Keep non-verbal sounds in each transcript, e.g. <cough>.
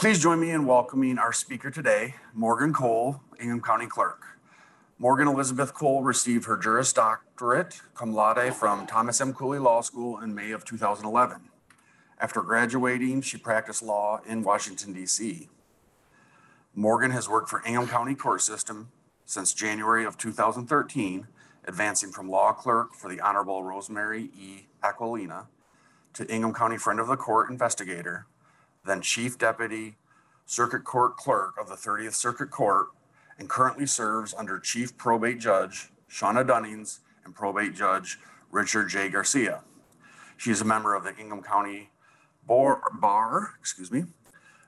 Please join me in welcoming our speaker today, Morgan Cole, Ingham County Clerk. Morgan Elizabeth Cole received her Juris Doctorate cum laude from Thomas M. Cooley Law School in May of 2011. After graduating, she practiced law in Washington, D.C. Morgan has worked for Ingham County Court System since January of 2013, advancing from law clerk for the Honorable Rosemary E. Aquilina to Ingham County Friend of the Court Investigator, then Chief Deputy Circuit Court Clerk of the 30th Circuit Court, and currently serves under Chief Probate Judge Shauna Dunnings and Probate Judge Richard J. Garcia. She is a member of the Ingham County Bar, Bar, excuse me,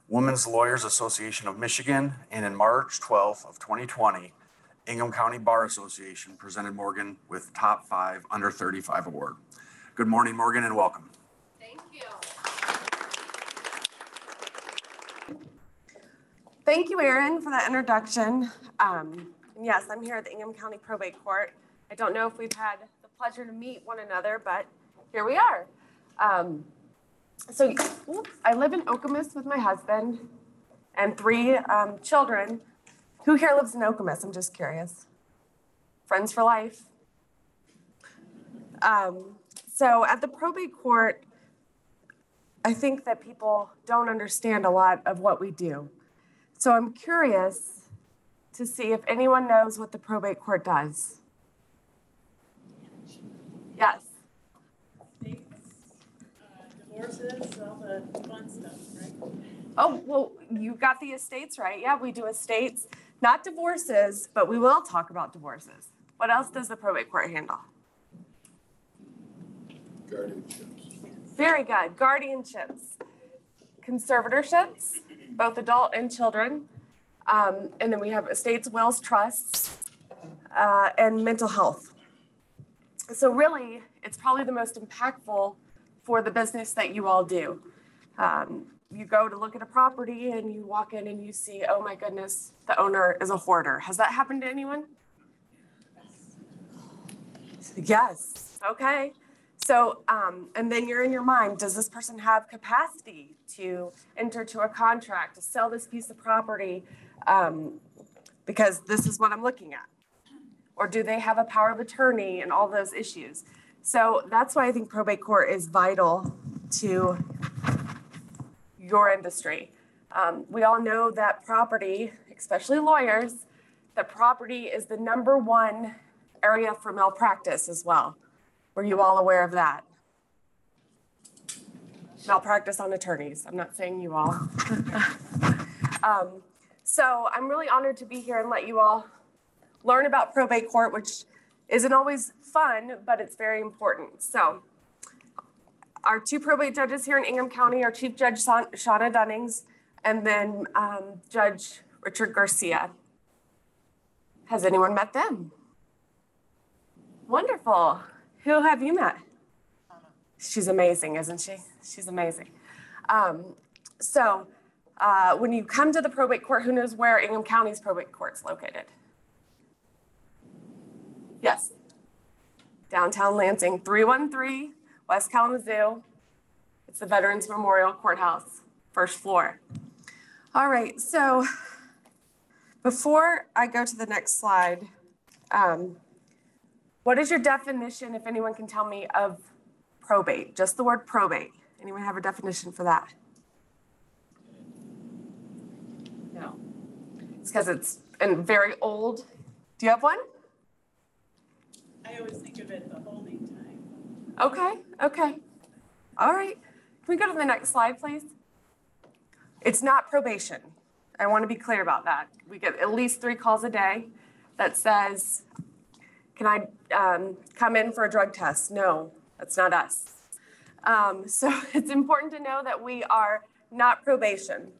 Women's Lawyers Association of Michigan, and in March 12th of 2020, Ingham County Bar Association presented Morgan with Top 5 Under 35 Award. Good morning, Morgan, and welcome. Thank you. Thank you, Aaron, for that introduction. Um, and yes, I'm here at the Ingham County Probate Court. I don't know if we've had the pleasure to meet one another, but here we are. Um, so I live in Okemos with my husband and three um, children. Who here lives in Okemos? I'm just curious. Friends for life. Um, so at the probate court, I think that people don't understand a lot of what we do. So I'm curious to see if anyone knows what the probate court does. Yes. Estates, divorces, all the fun stuff, right? Oh, well, you got the estates right. Yeah, we do estates, not divorces, but we will talk about divorces. What else does the probate court handle? guardianships. Very good. Guardianships, conservatorships, both adult and children. Um, and then we have estates, wills, trusts, uh, and mental health. So, really, it's probably the most impactful for the business that you all do. Um, you go to look at a property and you walk in and you see, oh my goodness, the owner is a hoarder. Has that happened to anyone? Yes. Okay. So, um, and then you're in your mind, does this person have capacity to enter to a contract, to sell this piece of property? Um, because this is what I'm looking at. Or do they have a power of attorney and all those issues? So that's why I think probate court is vital to your industry. Um, we all know that property, especially lawyers, that property is the number one area for malpractice as well. Were you all aware of that? Malpractice on attorneys. I'm not saying you all. <laughs> um, so I'm really honored to be here and let you all learn about probate court, which isn't always fun, but it's very important. So our two probate judges here in Ingham County are Chief Judge Shauna Dunnings and then um, Judge Richard Garcia. Has anyone met them? Wonderful. Who have you met? She's amazing, isn't she? She's amazing. Um, so, uh, when you come to the probate court, who knows where Ingham County's probate court's located? Yes. Downtown Lansing, 313 West Kalamazoo. It's the Veterans Memorial Courthouse, first floor. All right, so before I go to the next slide, um, what is your definition, if anyone can tell me, of probate? Just the word probate. Anyone have a definition for that? No. It's because it's and very old. Do you have one? I always think of it the holding time. Okay, okay. All right. Can we go to the next slide, please? It's not probation. I want to be clear about that. We get at least three calls a day that says, can I um, come in for a drug test? No, that's not us. Um, so <laughs> it's important to know that we are not probation.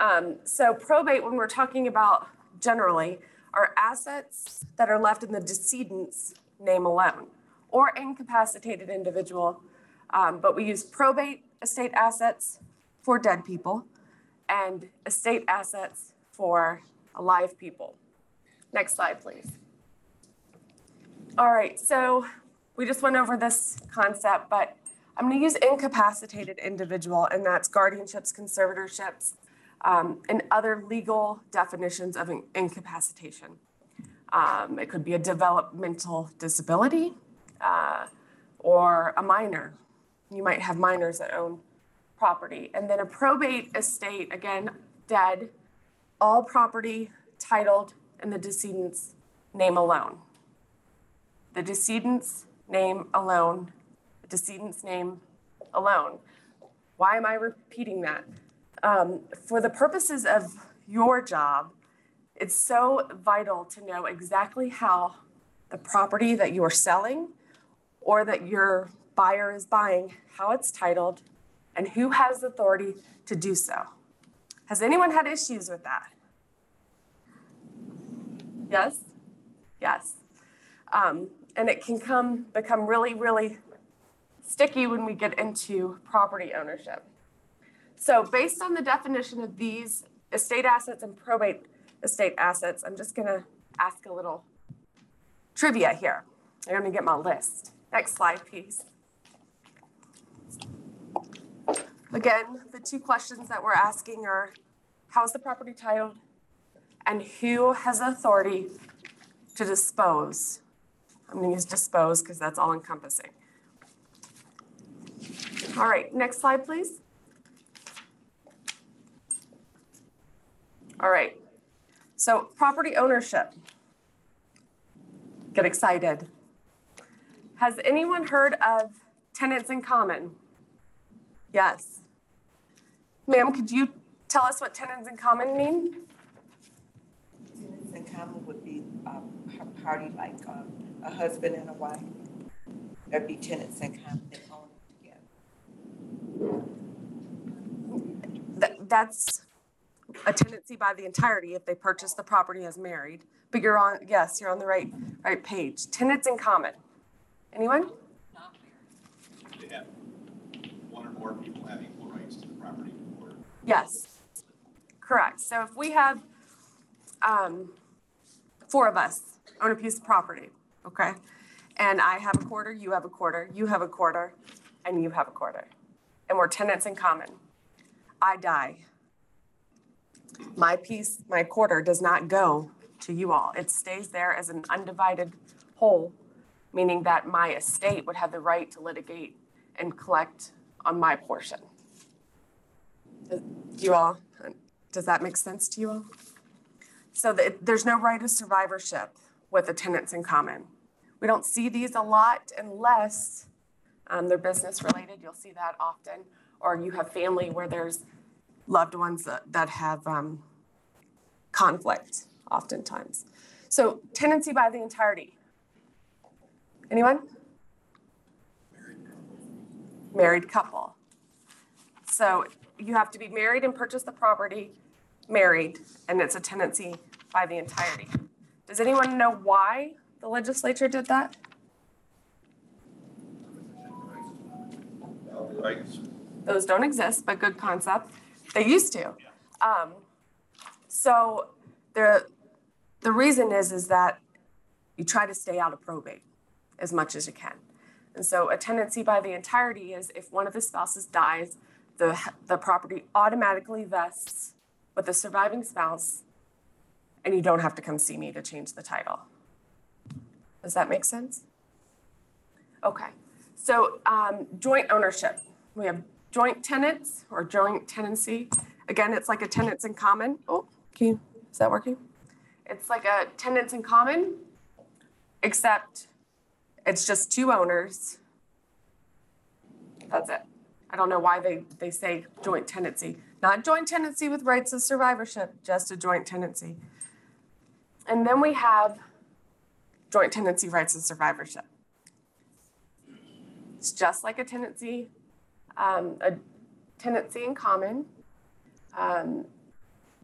Um, so probate, when we're talking about generally, are assets that are left in the decedent's name alone or incapacitated individual. Um, but we use probate estate assets for dead people and estate assets for alive people. Next slide, please. All right, so we just went over this concept, but I'm going to use incapacitated individual, and that's guardianships, conservatorships, um, and other legal definitions of in- incapacitation. Um, it could be a developmental disability uh, or a minor. You might have minors that own property. And then a probate estate, again, dead, all property titled in the decedent's name alone. The decedent's name alone, the decedent's name alone. Why am I repeating that? Um, for the purposes of your job, it's so vital to know exactly how the property that you are selling or that your buyer is buying, how it's titled, and who has authority to do so. Has anyone had issues with that? Yes? Yes. Um, and it can come become really, really sticky when we get into property ownership. So, based on the definition of these estate assets and probate estate assets, I'm just to ask a little trivia here. I'm to get my list. Next slide, please. Again, the two questions that we're asking are how's the property titled and who has authority to dispose? I'm going to use dispose because that's all encompassing. All right, next slide, please. All right, so property ownership. Get excited. Has anyone heard of tenants in common? Yes. Ma'am, could you tell us what tenants in common mean? Tenants in common would be um, party like um, a husband and a wife. There'd be tenants in common that own together. That, that's a tenancy by the entirety if they purchase the property as married. But you're on, yes, you're on the right, right page. Tenants in common. Anyone? They have one or more people have equal rights to the property or Yes. Correct. So if we have, um, four of us own a piece of property, okay? And I have a quarter, you have a quarter, you have a quarter, and you have a quarter. And we're tenants in common. I die. My piece, my quarter does not go to you all. It stays there as an undivided whole, meaning that my estate would have the right to litigate and collect on my portion. Do you all, does that make sense to you all? So that, there's no right of survivorship with the tenants in common. We don't see these a lot unless um, they're business related. You'll see that often. Or you have family where there's loved ones that, that have um, conflict oftentimes. So tenancy by the entirety. Anyone? Married couple. So you have to be married and purchase the property, married, and it's a tenancy by the entirety. Does anyone know why the legislature did that? Those don't exist, but good concept. They used to. Um, so the, the reason is, is that you try to stay out of probate as much as you can. And so a tenancy by the entirety is if one of the spouses dies, the, the property automatically vests with the surviving spouse, and you don't have to come see me to change the title. Does that make sense? Okay, so um, joint ownership. We have joint tenants or joint tenancy. Again, it's like a tenants in common. Oh, can you, is that working? It's like a tenants in common, except it's just two owners. That's it. I don't know why they, they say joint tenancy. Not joint tenancy with rights of survivorship, just a joint tenancy. And then we have joint tenancy rights and survivorship. It's just like a tenancy, um, a tenancy in common. Um,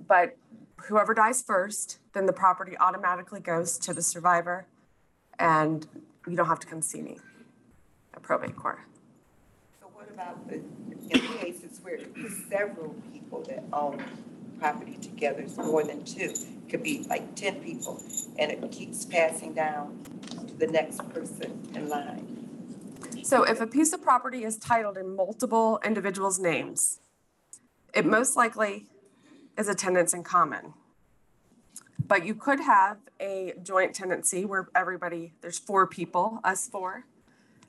but whoever dies first, then the property automatically goes to the survivor and you don't have to come see me at probate court. So what about the, in cases where several people that own property together, it's more than two? It Could be like ten people, and it keeps passing down to the next person in line. So if a piece of property is titled in multiple individuals' names, it most likely is a tenants in common. But you could have a joint tenancy where everybody, there's four people, us four,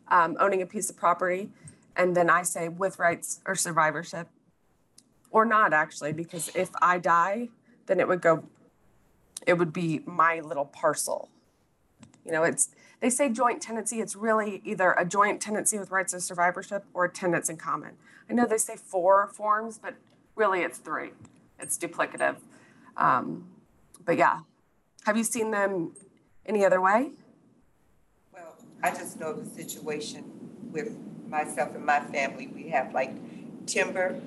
um, owning a piece of property. And then I say with rights or survivorship, or not actually, because if I die, then it would go, it would be my little parcel. You know, it's, they say joint tenancy, it's really either a joint tenancy with rights of survivorship or tenants in common. I know they say four forms, but really it's three. It's duplicative. Um, but yeah, have you seen them any other way? Well, I just know the situation with myself and my family. We have like timber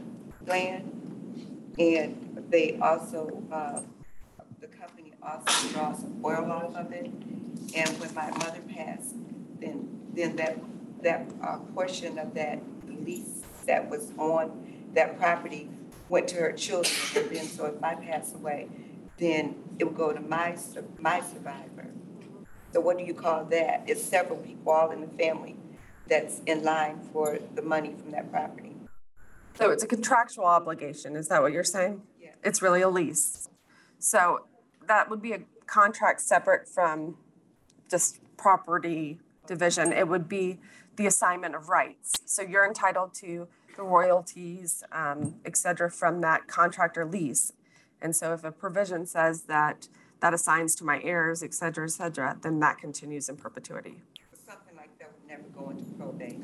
land. And they also, uh, the company also draws oil off of it. And when my mother passed, then, then that, that, uh, portion of that lease that was on that property went to her children. And then, so if I pass away, then it would go to my, my survivor. So what do you call that? It's several people all in the family that's in line for the money from that property. So it's a contractual obligation, is that what you're saying? Yeah. It's really a lease. So that would be a contract separate from just property division. It would be the assignment of rights. So you're entitled to the royalties, um, et cetera, from that contract or lease. And so if a provision says that that assigns to my heirs, et cetera, et cetera, then that continues in perpetuity. Something like that would never go into probate.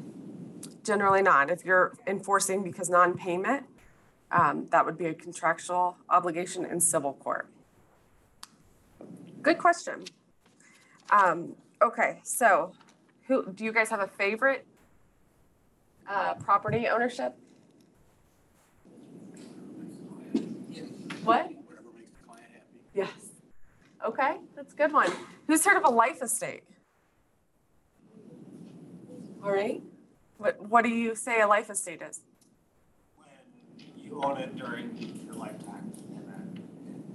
Generally not. If you're enforcing because non-payment, um, that would be a contractual obligation in civil court. Good question. Um, okay, so who, do you guys have a favorite uh, property ownership? What? Yes. Okay, that's a good one. Who's heard of a life estate? All right. What, what do you say a life estate is? when you own it during your lifetime, and then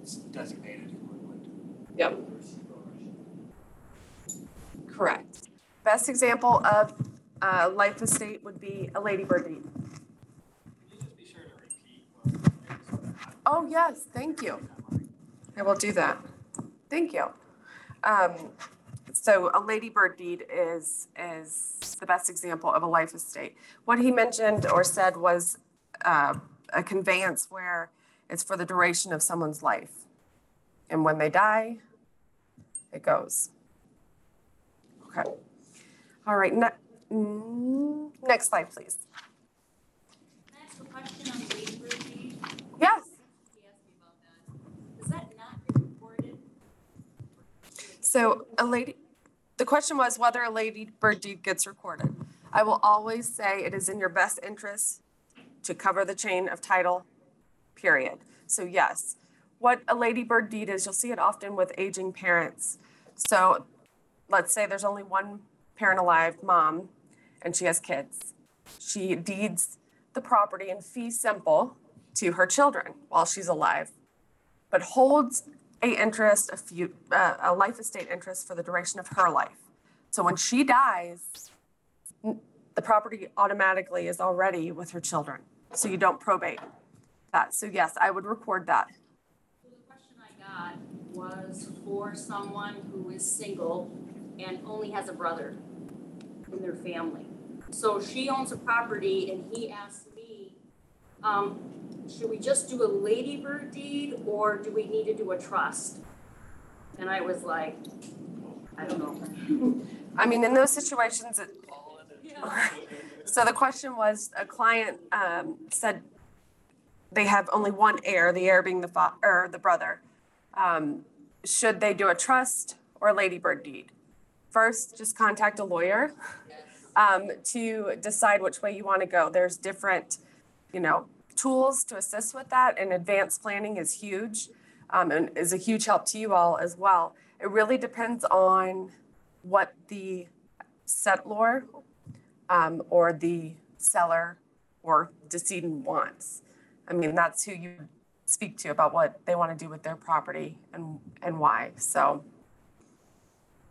it's designated would Yep. Correct. Best example of a life estate would be a ladybird deed. Can you just be sure to repeat what it is so that I- Oh, yes, thank you. I will do that. Thank you. Um, so a ladybird deed is, is the best example of a life estate. What he mentioned or said was, uh, a conveyance where it's for the duration of someone's life. And when they die, it goes. Okay. All right, ne- mm, next slide, please. Can I ask a question on the? Yes. He asked me about that. Is that not recorded? So a lady, the question was whether a lady bird deed gets recorded. I will always say it is in your best interest to cover the chain of title, period. So yes, what a lady bird deed is, you'll see it often with aging parents. So let's say there's only one parent alive, mom, and she has kids. She deeds the property in fee simple to her children while she's alive, but holds a interest, a few, uh, a life estate interest for the duration of her life. So when she dies, the property automatically is already with her children. So you don't probate that. So yes, I would record that. So the question I got was for someone who is single and only has a brother in their family. So she owns a property and he asked me, um, should we just do a ladybird deed or do we need to do a trust? And I was like, I don't know. I mean, in those situations, it, so the question was, a client um, said they have only one heir, the heir being the fa- or the brother. Um, should they do a trust or a ladybird deed? First, just contact a lawyer um, to decide which way you want to go. There's different, you know, tools to assist with that, and advanced planning is huge um, and is a huge help to you all as well. It really depends on what the settlor um, or the seller or decedent wants. I mean, that's who you speak to about what they want to do with their property and, and why. So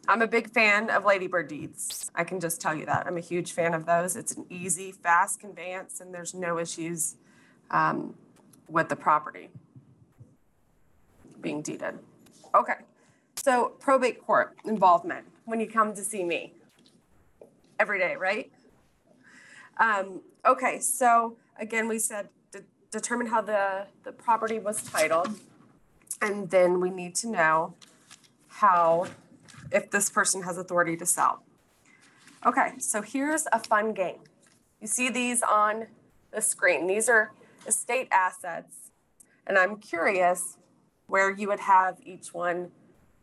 I'm a big fan of ladybird deeds. I can just tell you that. I'm a huge fan of those. It's an easy, fast conveyance and there's no issues um, with the property. being deeded. Okay, so probate court involvement when you come to see me every day, right? Um, okay, so again, we said de- determine how the, the property was titled. And then we need to know how, if this person has authority to sell. Okay, so here's a fun game. You see these on the screen. These are estate assets. And I'm curious where you would have each one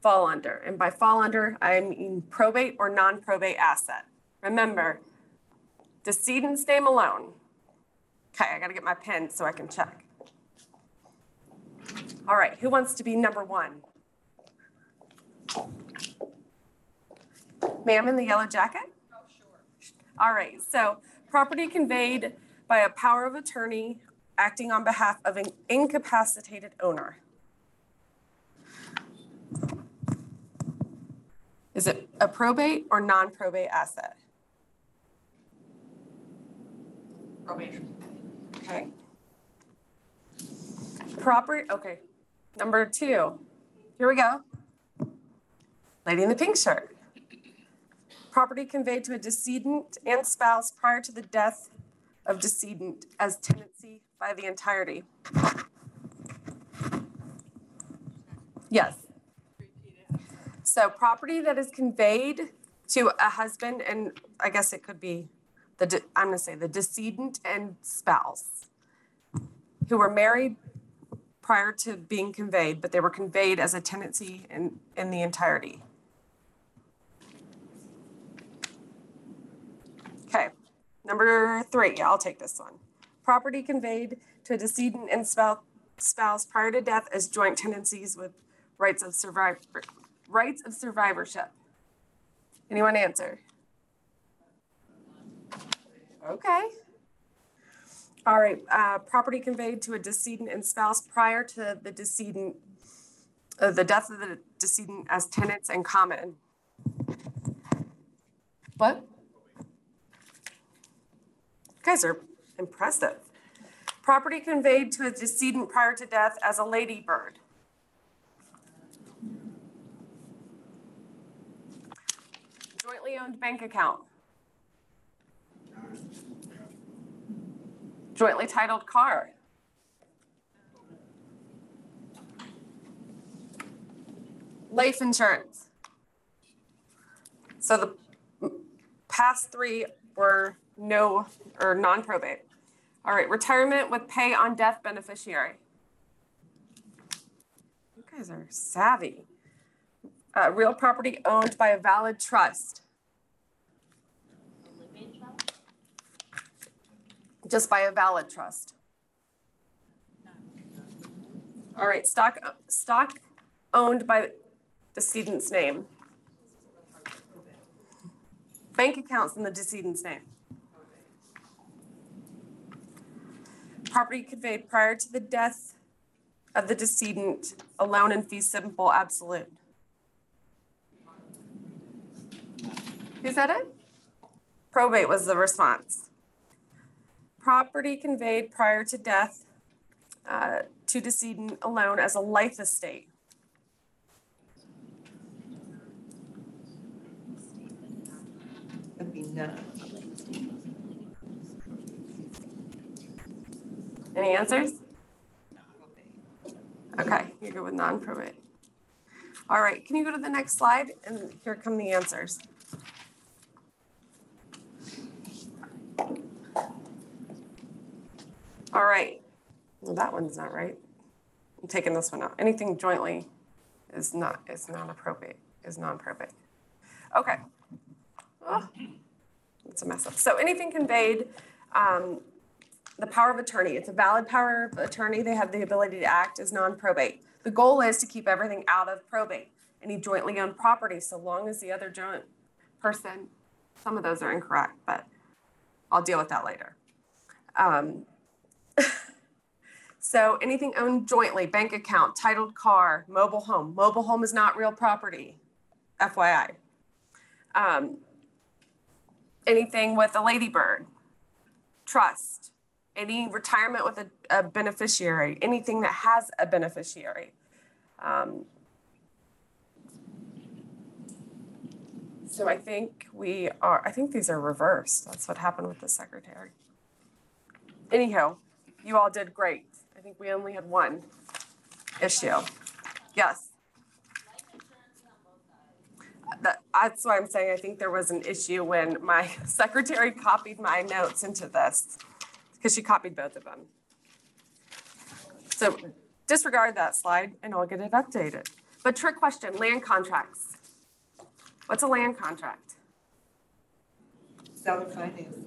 fall under. And by fall under, I mean probate or non-probate asset. Remember, decedent's name alone. Okay, I gotta get my pen so I can check. All right, who wants to be number one? Ma'am in the yellow jacket? Oh, sure. All right, so property conveyed by a power of attorney acting on behalf of an incapacitated owner. Is it a probate or non-probate asset? Probation. Okay. Property, okay. Number two, here we go. Lady in the pink shirt. Property conveyed to a decedent and spouse prior to the death of decedent as tenancy by the entirety. Yes. So property that is conveyed to a husband, and I guess it could be the, I'm gonna say the decedent and spouse who were married prior to being conveyed, but they were conveyed as a tenancy in, in the entirety. Okay, number three, I'll take this one. Property conveyed to a decedent and spouse, prior to death as joint tenancies with rights of survivor, rights of survivorship. Anyone answer? Okay. All right, uh, property conveyed to a decedent and spouse prior to the decedent, uh, the death of the decedent as tenants in common. What? You Guys are impressive. Property conveyed to a decedent prior to death as a ladybird. Jointly owned bank account. Jointly titled car. Life insurance. So the past three were no, or non-probate. All right, retirement with pay on death beneficiary. You guys are savvy. Uh, real property owned by a valid trust. Just by a valid trust. All right, stock, stock owned by the decedent's name. Bank accounts in the decedent's name. Property conveyed prior to the death of the decedent, alone in fee simple absolute. Who said it? Probate was the response property conveyed prior to death uh, to decedent alone as a life estate. It'd be none. Any answers? Okay, you're good with non-probate. All right, can you go to the next slide? And here come the answers. All right, well, that one's not right. I'm taking this one out. Anything jointly is not, is not appropriate, is non-probate. Okay. Oh, It's a mess up. So anything conveyed, um, the power of attorney, it's a valid power of attorney, they have the ability to act as non-probate. The goal is to keep everything out of probate, any jointly owned property, so long as the other joint person, some of those are incorrect, but I'll deal with that later. Um, <laughs> So anything owned jointly, bank account, titled car, mobile home. Mobile home is not real property, FYI. Um, anything with a ladybird, trust, any retirement with a, a beneficiary, anything that has a beneficiary. Um, So I think we are, I think these are reversed. That's what happened with the secretary. Anyhow, you all did great. I think we only had one issue. Yes. That, that's why I'm saying I think there was an issue when my <laughs> secretary copied my notes into this, because she copied both of them. So disregard that slide and I'll get it updated. But trick question, land contracts. What's a land contract? Seller finance.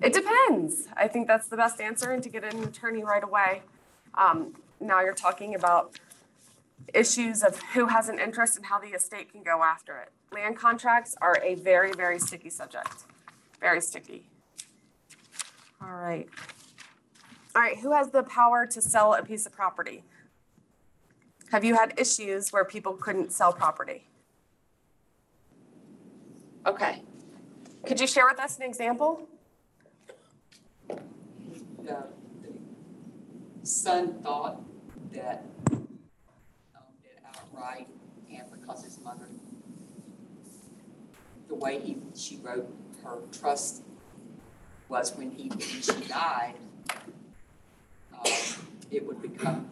It depends. I think that's the best answer and to get an attorney right away. Um, now you're talking about issues of who has an interest and how the estate can go after it. Land contracts are a very, very sticky subject, very sticky. All right. All right, who has the power to sell a piece of property? Have you had issues where people couldn't sell property? Okay. Could you share with us an example? the, son thought that outright and because his mother, the way he, she wrote her trust was when he, when she died, uh, it would become,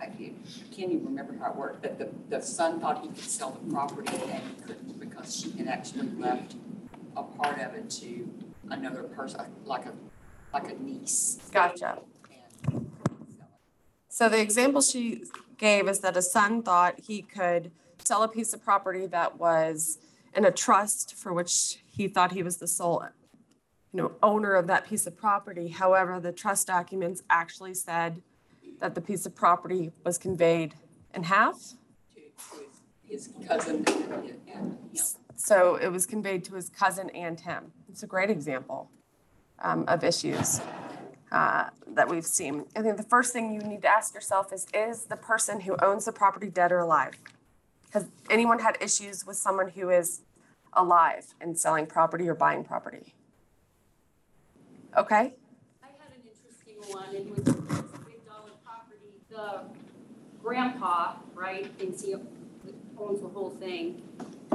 I can't, I can't even remember how it worked, but the, the son thought he could sell the property and he couldn't because she had actually left a part of it to another person, like a, like a niece. Gotcha. So the example she gave is that a son thought he could sell a piece of property that was in a trust for which he thought he was the sole, you know, owner of that piece of property. However, the trust documents actually said that the piece of property was conveyed in half. his, cousin. So it was conveyed to his cousin and him. It's a great example um, of issues uh, that we've seen. I think the first thing you need to ask yourself is, is the person who owns the property dead or alive? Has anyone had issues with someone who is alive and selling property or buying property? Okay, I had an interesting one, it was a big dollar property, the grandpa, right, thinks he owns the whole thing.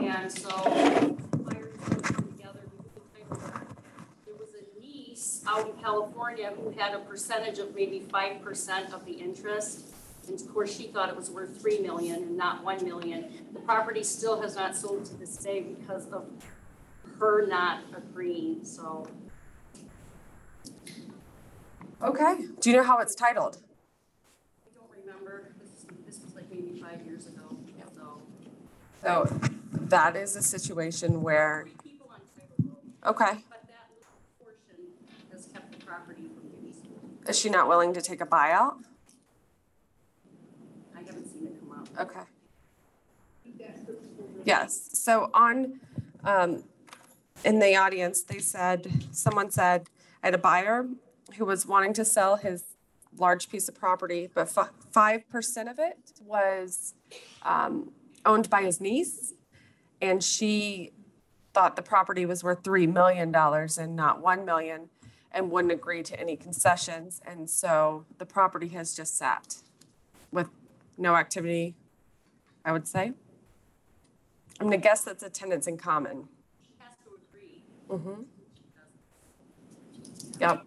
And so, together, we put the title back. there was out in California who had a percentage of maybe five percent of the interest. And of course, she thought it was worth three million and not one million. The property still has not sold to this day because of her not agreeing, so. okay. Do you know how it's titled? I don't remember, this, this was like maybe five years ago, so. So that is a situation where, Three people on title road, okay, but that little portion has kept the property from getting sold. Is she not willing to take a buyout? I haven't seen it come out. Okay. Yes, so on, um, in the audience, they said, someone said, I had a buyer who was wanting to sell his large piece of property, but five percent of it was, um, owned by his niece. And she thought the property was worth three million dollars and not one million and wouldn't agree to any concessions. And so the property has just sat with no activity, I would say. I'm gonna guess that's a tenants in common. Has to agree. Mm-hmm. Yep.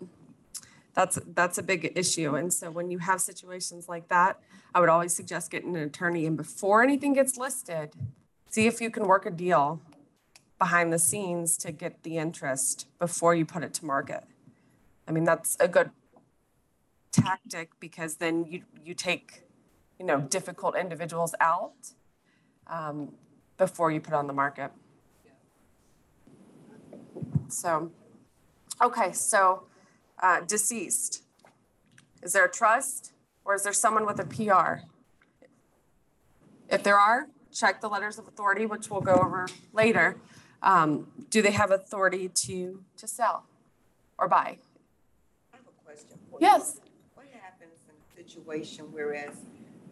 That's, that's a big issue. And so when you have situations like that, I would always suggest getting an attorney and before anything gets listed, see if you can work a deal behind the scenes to get the interest before you put it to market. I mean, that's a good tactic because then you, you take, you know, difficult individuals out um, before you put on the market. So, okay, so uh, deceased. Is there a trust or is there someone with a PR? If there are, check the letters of authority, which we'll go over later. Um, do they have authority to, to sell or buy? I have a question for you. Yes. What happens in a situation whereas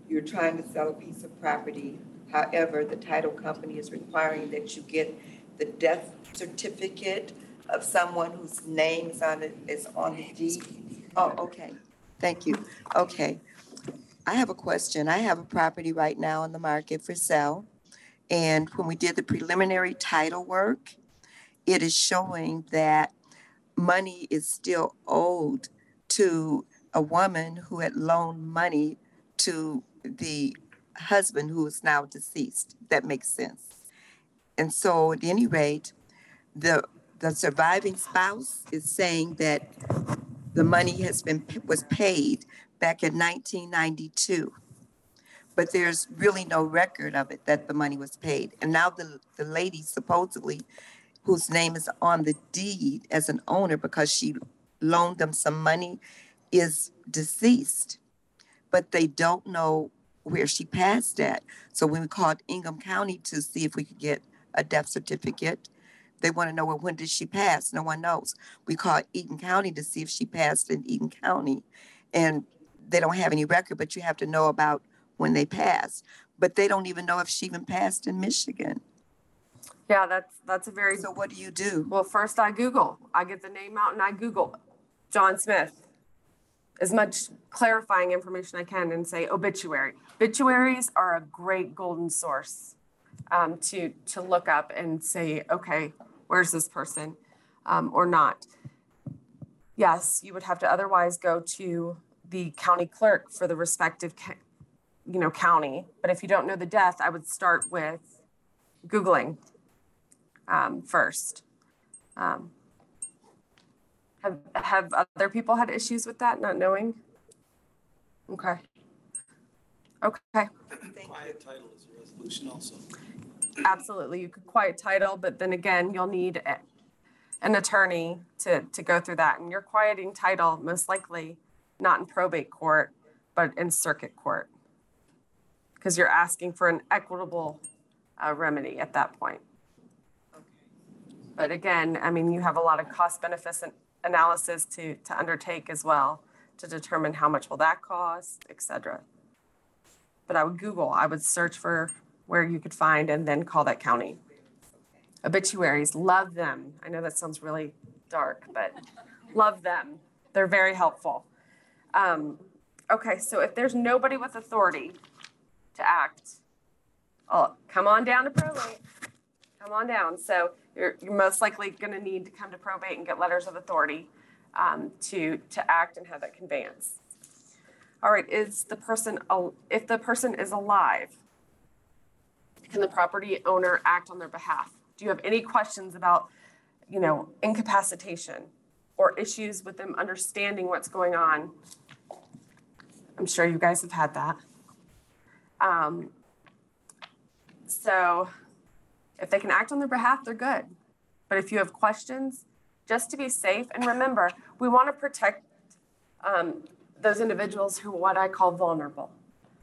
you're trying to sell a piece of property, however, the title company is requiring that you get the death certificate of someone whose name is on it, is on the deed? Oh, okay. Thank you. Okay. I have a question. I have a property right now on the market for sale. And when we did the preliminary title work, it is showing that money is still owed to a woman who had loaned money to the husband who is now deceased. That makes sense. And so at any rate, the, the surviving spouse is saying that the money has been, was paid back in nineteen ninety-two. But there's really no record of it that the money was paid. And now the, the lady supposedly, whose name is on the deed as an owner because she loaned them some money, is deceased. But they don't know where she passed at. So when we called Ingham County to see if we could get a death certificate, they want to know, well, when did she pass? No one knows. We called Eaton County to see if she passed in Eaton County. And they don't have any record, but you have to know about when they passed. But they don't even know if she even passed in Michigan. Yeah, that's, that's a very, So what do you do? well, first I Google, I get the name out and I Google John Smith. As much clarifying information I can and say obituary. Obituaries are a great golden source um, to, to look up and say, okay, where's this person? Um, or not. Yes, you would have to otherwise go to the county clerk for the respective, you know, county. But if you don't know the death, I would start with Googling um, first. Um, have, have other people had issues with that, not knowing? Okay. Okay, Quiet title is a resolution also. absolutely. You could quiet title, but then again, you'll need a- an attorney to, to go through that. And you're quieting title most likely not in probate court, but in circuit court. Because you're asking for an equitable uh, remedy at that point. Okay. But again, I mean, you have a lot of cost benefits and analysis to, to undertake as well to determine how much will that cost, et cetera. But I would Google, I would search for where you could find and then call that county. Obituaries, love them. I know that sounds really dark, but love them. They're very helpful. Um, okay, so if there's nobody with authority to act, oh, come on down to probate. Come on down. So you're, you're most likely going to need to come to probate and get letters of authority um, to, to act and have that conveyance. All right, is the person, if the person is alive, can the property owner act on their behalf? Do you have any questions about, you know, incapacitation or issues with them understanding what's going on? I'm sure you guys have had that. Um, so if they can act on their behalf, they're good. But if you have questions, just to be safe, and remember, we want to protect um, those individuals who what I call vulnerable,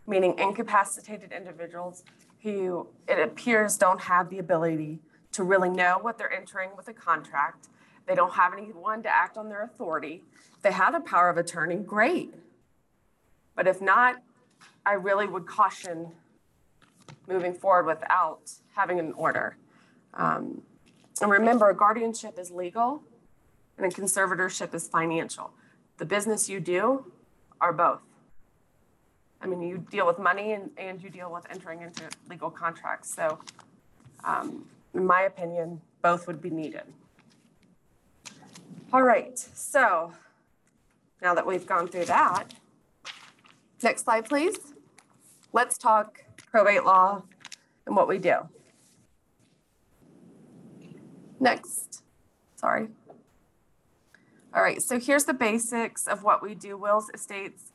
meaning incapacitated individuals who it appears don't have the ability to really know what they're entering with a contract. They don't have anyone to act on their authority. They have a power of attorney, great. But if not, I really would caution moving forward without having an order. Um, and remember, guardianship is legal and a conservatorship is financial. The business you do are both. I mean, you deal with money and, and you deal with entering into legal contracts. So, um, in my opinion, both would be needed. All right, so now that we've gone through that, next slide, please. Let's talk probate law and what we do. Next, sorry. All right, so here's the basics of what we do, wills, estates,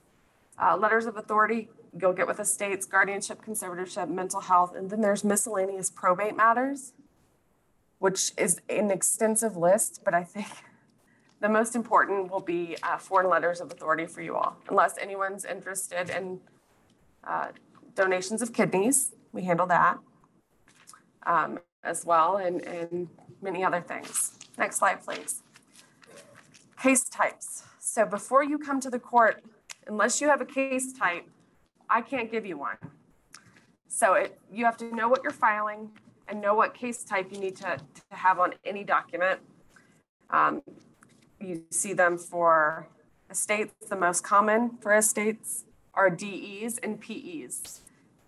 uh, letters of authority, you'll get with estates, guardianship, conservatorship, mental health, and then there's miscellaneous probate matters, which is an extensive list, but I think <laughs> the most important will be uh, foreign letters of authority for you all, unless anyone's interested in uh, donations of kidneys, we handle that. Um, as well, and, and many other things. Next slide, please. Case types. So before you come to the court, unless you have a case type, I can't give you one. So it, you have to know what you're filing and know what case type you need to, to have on any document. Um, you see them for estates, the most common for estates are DEs and PEs.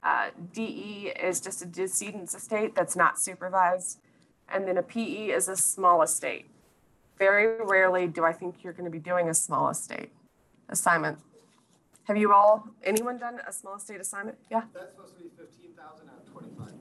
Uh, DE is just a decedent's estate that's not supervised. And then a PE is a small estate. Very rarely do I think you're gonna be doing a small estate assignment. Have you all, anyone done a small estate assignment? Yeah? That's supposed to be fifteen thousand out of twenty-five.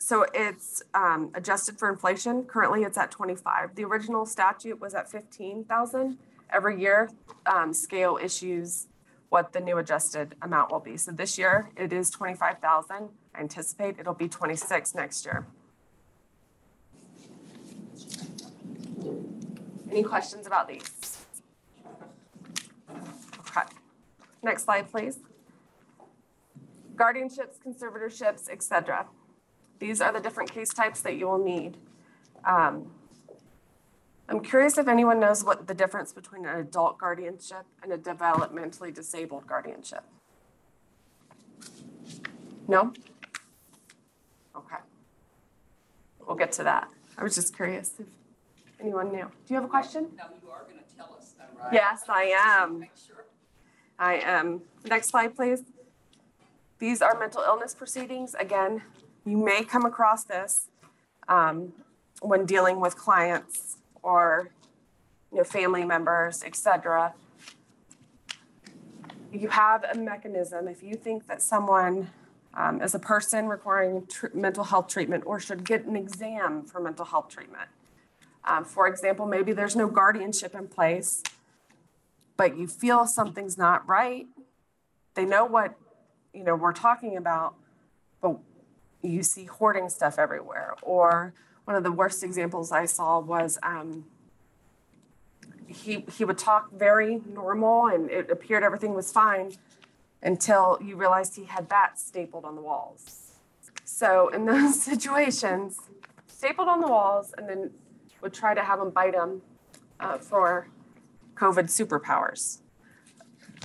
So it's um, adjusted for inflation. Currently, it's at 25. The original statute was at 15,000. Every year, um, SCAO issues what the new adjusted amount will be. So this year, it is 25,000. I anticipate it'll be 26 next year. Any questions about these? Okay. Next slide, please. Guardianships, conservatorships, et cetera. These are the different case types that you will need. Um, I'm curious if anyone knows what the difference between an adult guardianship and a developmentally disabled guardianship. No? Okay. We'll get to that. I was just curious if anyone knew. Do you have a question? No, you are gonna tell us though, right? Yes, I am. Sure. I am. Next slide, please. These are mental illness proceedings. Again, you may come across this um, when dealing with clients or you know, family members, et cetera. You have a mechanism. If you think that someone um, is a person requiring mental health treatment or should get an exam for mental health treatment. Um, for example, maybe there's no guardianship in place but you feel something's not right. They know what, you know, we're talking about, but you see hoarding stuff everywhere. Or one of the worst examples I saw was um, he he would talk very normal and it appeared everything was fine until you realized he had bats stapled on the walls. So in <laughs> those situations, stapled on the walls and then would try to have them bite him uh, for COVID superpowers.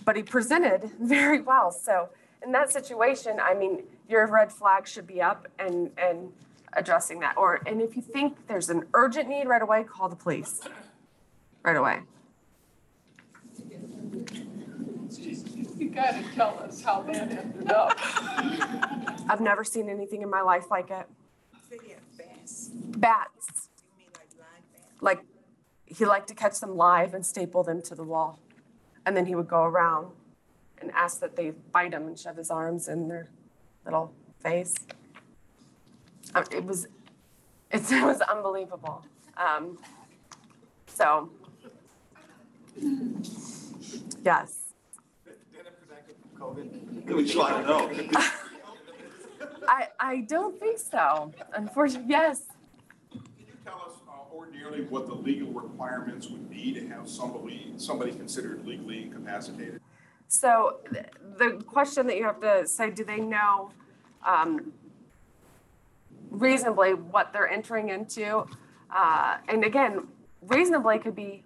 But he presented <laughs> very well. So in that situation, I mean, your red flag should be up and, and addressing that. Or, and if you think there's an urgent need right away, call the police right away. You gotta tell us how that ended up. <laughs> I've never seen anything in my life like it. Bats. Bats, You mean like live bats? like, he liked to catch them live and staple them to the wall. And then he would go around and ask that they bite him and shove his arms in their little face. Uh, It was, it's, <laughs> it was unbelievable. Um, so, yes. Did it protect it from COVID? We just to know. I, I don't think so. Unfortunately, yes. Can you tell us uh, ordinarily what the legal requirements would be to have somebody, somebody considered legally incapacitated? So the question that you have to say, do they know um, reasonably what they're entering into? Uh, And again, reasonably could be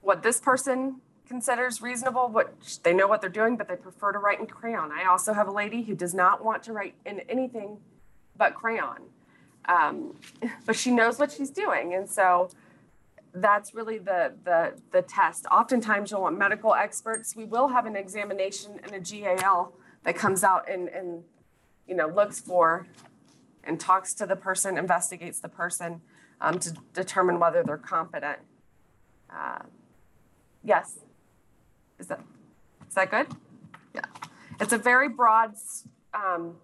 what this person considers reasonable, what they know what they're doing, but they prefer to write in crayon. I also have a lady who does not want to write in anything but crayon. Um, <laughs> But she knows what she's doing. And so that's really the, the, the test. Oftentimes you'll want medical experts. We will have an examination and a GAL that comes out and, and, you know, looks for and talks to the person, investigates the person um, to determine whether they're competent. Uh, Yes? Is that, is that good? Yeah. It's a very broad, um,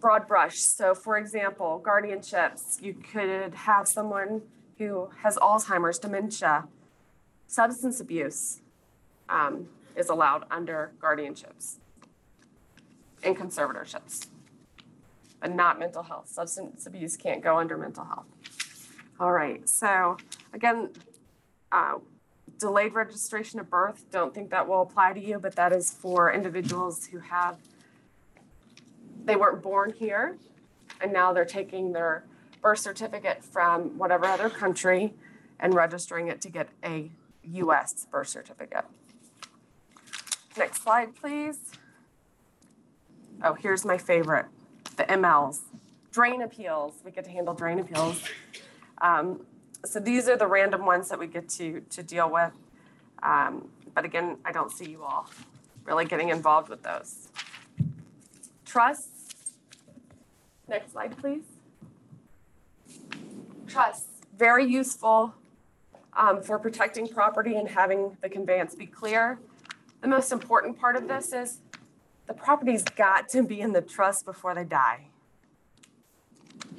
broad brush. So for example, guardianships, you could have someone who has Alzheimer's, dementia, substance abuse um, is allowed under guardianships and conservatorships, but not mental health. Substance abuse can't go under mental health. All right, so again, uh, delayed registration of birth, don't think that will apply to you, but that is for individuals who have, they weren't born here, and now they're taking their birth certificate from whatever other country and registering it to get a US birth certificate. Next slide, please. Oh, here's my favorite, the MLs. Drain appeals, we get to handle drain appeals. Um, so these are the random ones that we get to, to deal with. Um, but again, I don't see you all really getting involved with those. Trusts. Next slide, please. Trusts, very useful um, for protecting property and having the conveyance be clear. The most important part of this is the property's got to be in the trust before they die.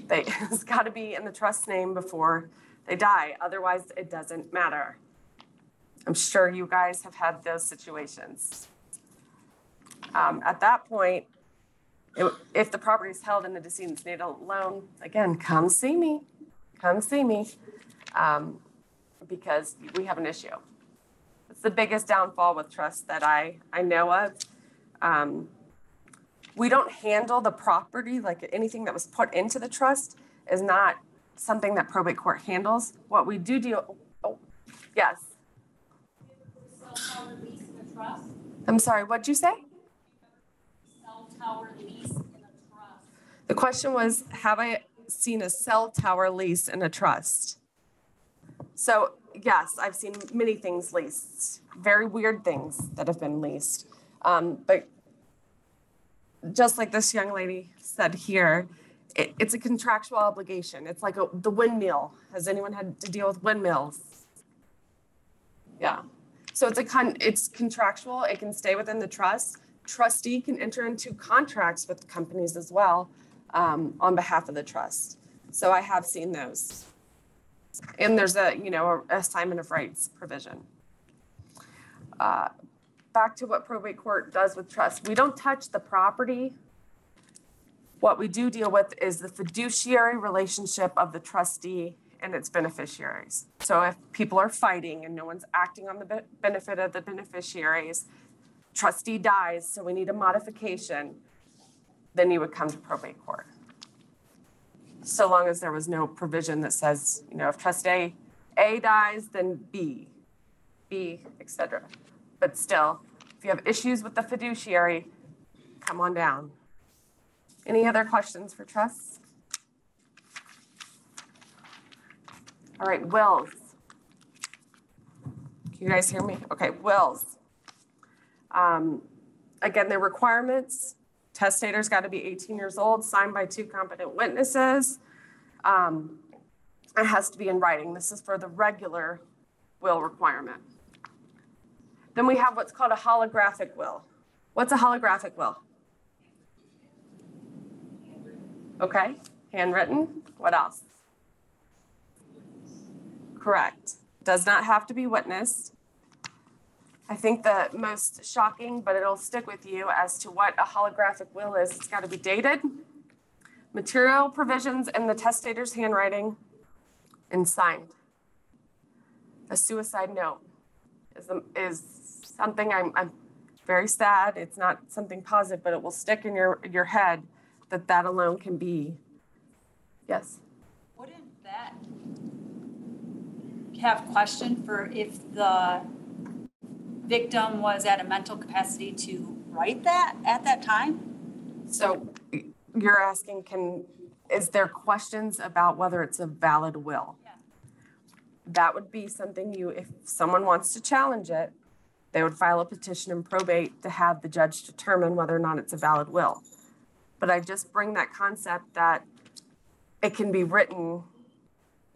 They, <laughs> it's got to be in the trust name before they die, otherwise it doesn't matter. I'm sure you guys have had those situations. Um, at that point, it- if the property is held in the decedent's name alone, again, come see me, come see me, um, because we have an issue. It's the biggest downfall with trust that I, I know of. Um, we don't handle the property, like anything that was put into the trust is not something that probate court handles. What we do deal, oh, yes, I'm sorry, what'd you say? The question was, have I seen a cell tower lease in a trust? So, yes, I've seen many things leased, very weird things that have been leased. Um, but just like this young lady said here, it, it's a contractual obligation. It's like a, the windmill. Has anyone had to deal with windmills? Yeah. So it's a con, it's contractual. It can stay within the trust. Trustee can enter into contracts with companies as well um, on behalf of the trust. So I have seen those. And there's a, you know, a assignment of rights provision. Uh, Back to what probate court does with trust. We don't touch the property. What we do deal with is the fiduciary relationship of the trustee and its beneficiaries. So if people are fighting and no one's acting on the benefit of the beneficiaries, trustee dies, so we need a modification, then you would come to probate court. So long as there was no provision that says, you know, if trustee A dies, then B, B, et cetera. But still, you have issues with the fiduciary, come on down. Any other questions for trusts? All right, wills. Can you guys hear me? Okay, wills. Um, Again, the requirements, testator's got to be 18 years old, signed by two competent witnesses. Um, It has to be in writing. This is for the regular will requirement. Then we have what's called a holographic will. What's a holographic will? Okay, handwritten. What else? Correct. Does not have to be witnessed. I think the most shocking, but it'll stick with you as to what a holographic will is, it's got to be dated, material provisions in the testator's handwriting, and signed. A suicide note is, is something I'm, I'm very sad. It's not something positive, but it will stick in your, your head that that alone can be. Yes? Wouldn't that have question for if the victim was at a mental capacity to write that at that time? So you're asking, can, is there questions about whether it's a valid will? Yeah. That would be something you, if someone wants to challenge it, they would file a petition in probate to have the judge determine whether or not it's a valid will. But I just bring that concept that it can be written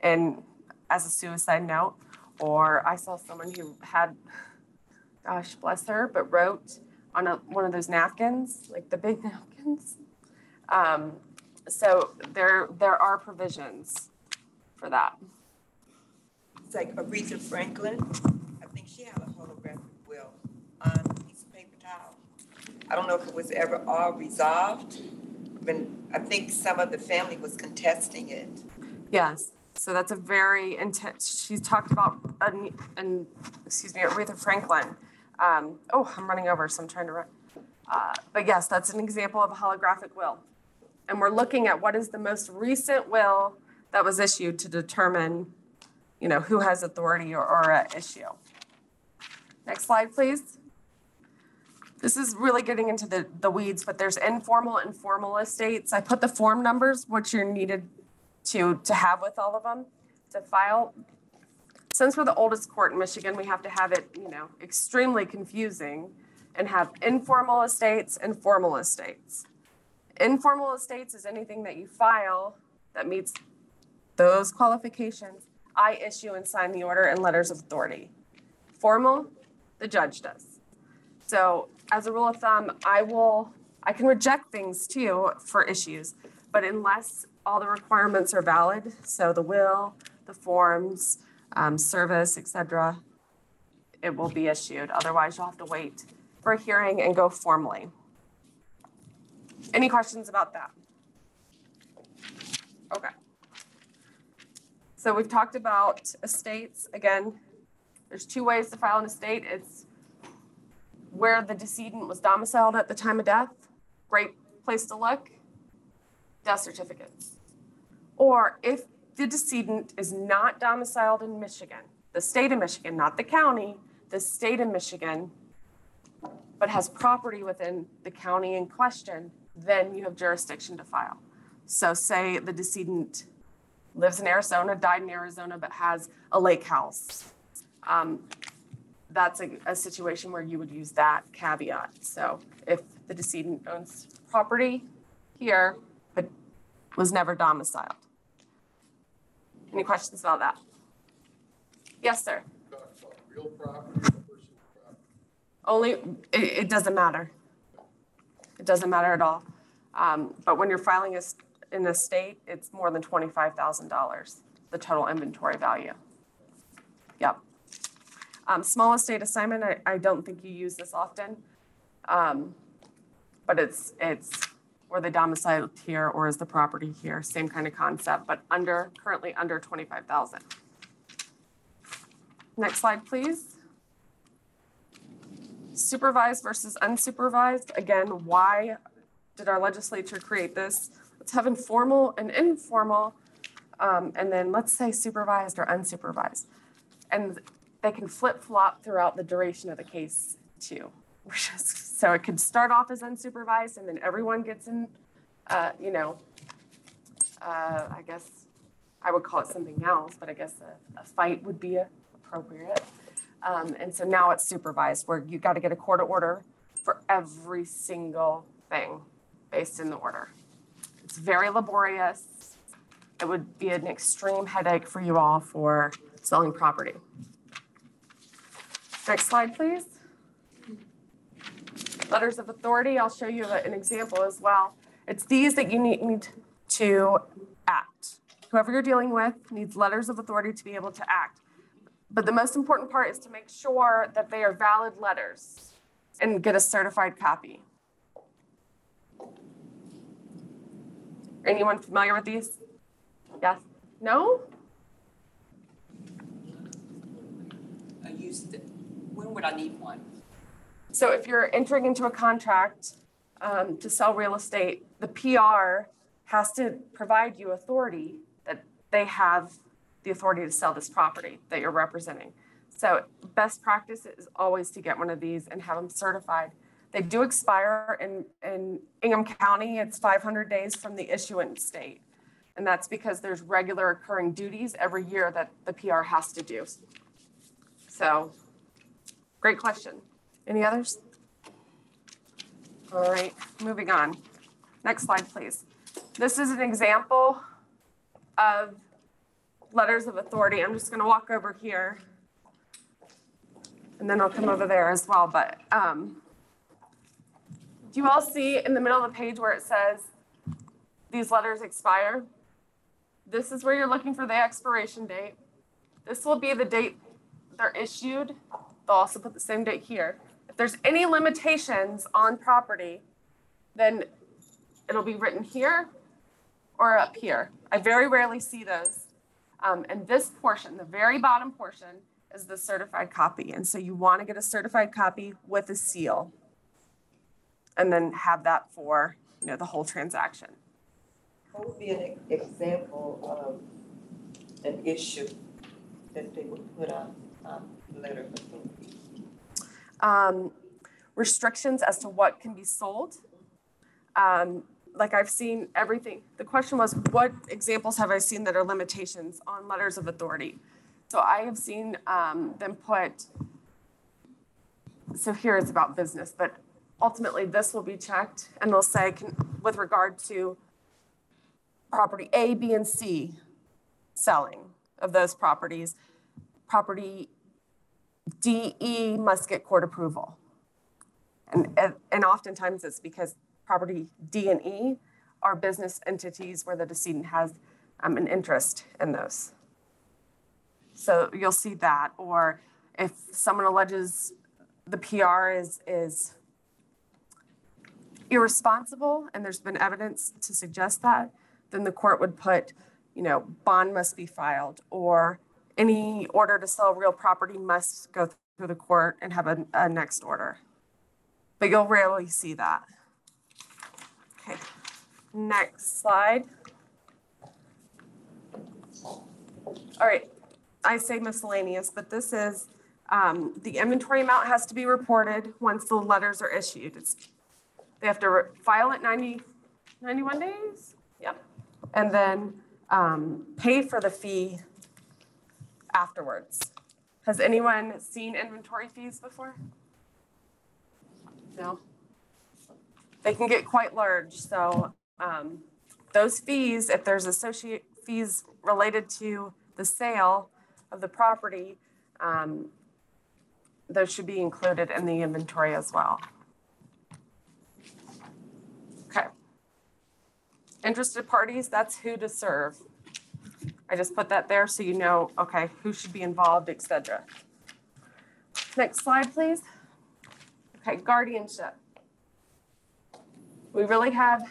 and as a suicide note, or I saw someone who had, gosh, bless her, but wrote on a, one of those napkins, like the big <laughs> napkins. Um, so there, there are provisions for that. It's like Aretha Franklin, I think she had a holographic will on a piece of paper towel. I don't know if it was ever all resolved, but I think some of the family was contesting it. Yes, so that's a very intense, she's talked about, an, an, excuse me, Aretha Franklin. Um, oh, I'm running over, so I'm trying to run. Uh, but yes, that's an example of a holographic will. And we're looking at what is the most recent will that was issued to determine, you know, who has authority or, or issue. Next slide, please. This is really getting into the, the weeds, but there's informal and formal estates. I put the form numbers, which you're needed to, to have with all of them. to file, since we're the oldest court in Michigan, we have to have it, you know, extremely confusing and have informal estates and formal estates. Informal estates is anything that you file that meets those qualifications. I issue and sign the order and letters of authority. Formal, the judge does. So as a rule of thumb, I will, I can reject things too for issues, but unless all the requirements are valid, so the will, the forms, um, service, etc., it will be issued. Otherwise, you'll have to wait for a hearing and go formally. Any questions about that? Okay. So we've talked about estates. Again, there's two ways to file an estate. It's where the decedent was domiciled at the time of death. Great place to look. Death certificates. Or if the decedent is not domiciled in Michigan, the state of Michigan, not the county, the state of Michigan, but has property within the county in question, then you have jurisdiction to file. So say the decedent lives in Arizona, died in Arizona, but has a lake house. Um, that's a, a situation where you would use that caveat. So if the decedent owns property here, but was never domiciled. Any questions about that? Yes, sir. Only, it, it doesn't matter. It doesn't matter at all. Um, but when you're filing a, in a state, it's more than twenty-five thousand dollars, the total inventory value. Um, small estate assignment, I, I don't think you use this often. Um, but it's, it's where the domicile here or is the property here, same kind of concept, but under, currently under twenty-five thousand. Next slide, please supervised versus unsupervised. Again, why did our legislature create this? Let's have informal and informal, um, and then let's say supervised or unsupervised. And they can flip flop throughout the duration of the case too. So it could start off as unsupervised and then everyone gets in, uh, you know, uh, I guess I would call it something else, but I guess a, a fight would be appropriate. Um, and so now it's supervised, where you got to get a court order for every single thing based in the order. It's very laborious. It would be an extreme headache for you all for selling property. Next slide, please. Letters of authority, I'll show you an example as well. It's these that you need, need to act. Whoever you're dealing with needs letters of authority to be able to act. But the most important part is to make sure that they are valid letters and get a certified copy. Anyone familiar with these? Yes? No? I used, it- when would I need one? So if you're entering into a contract um, to sell real estate, the PR has to provide you authority that they have the authority to sell this property that you're representing. So best practice is always to get one of these and have them certified. They do expire in, in Ingham County, it's 500 days from the issuance date. And that's because there's regular occurring duties every year that the PR has to do. So, great question. Any others? All right, moving on. Next slide, please. This is an example of letters of authority. I'm just gonna walk over here. And then I'll come over there as well, but, um, do you all see in the middle of the page where it says these letters expire? This is where you're looking for the expiration date. This will be the date they're issued. They'll also put the same date here. If there's any limitations on property, then it'll be written here or up here. I very rarely see those. Um, and this portion, the very bottom portion, is the certified copy. And so you want to get a certified copy with a seal. And then have that for, you know, the whole transaction. What would be an example of an issue that they would put on, authority? Um, restrictions as to what can be sold. Um, like I've seen everything. The question was, what examples have I seen that are limitations on letters of authority? So I have seen um, them put, so here it's about business, but ultimately this will be checked and they'll say, can- with regard to property A, B, and C selling of those properties, property D, E must get court approval. And, and- and oftentimes it's because property D and E are business entities where the decedent has um, an interest in those. So you'll see that, or if someone alleges the PR is, is irresponsible and there's been evidence to suggest that, then the court would put, you know, bond must be filed, or any order to sell real property must go through the court and have a, a next order. But you'll rarely see that. Okay, next slide. All right, I say miscellaneous, but this is, um, the inventory amount has to be reported once the letters are issued. It's, they have to file it 90, 91 days? Yep. And then, um, pay for the fee afterwards. Has anyone seen inventory fees before? No? They can get quite large, so, um, those fees, if there's associate fees related to the sale of the property, um, those should be included in the inventory as well. Okay. Interested parties, that's who to serve. I just put that there so you know, okay, who should be involved, et cetera. Next slide, please. Okay, guardianship. We really have,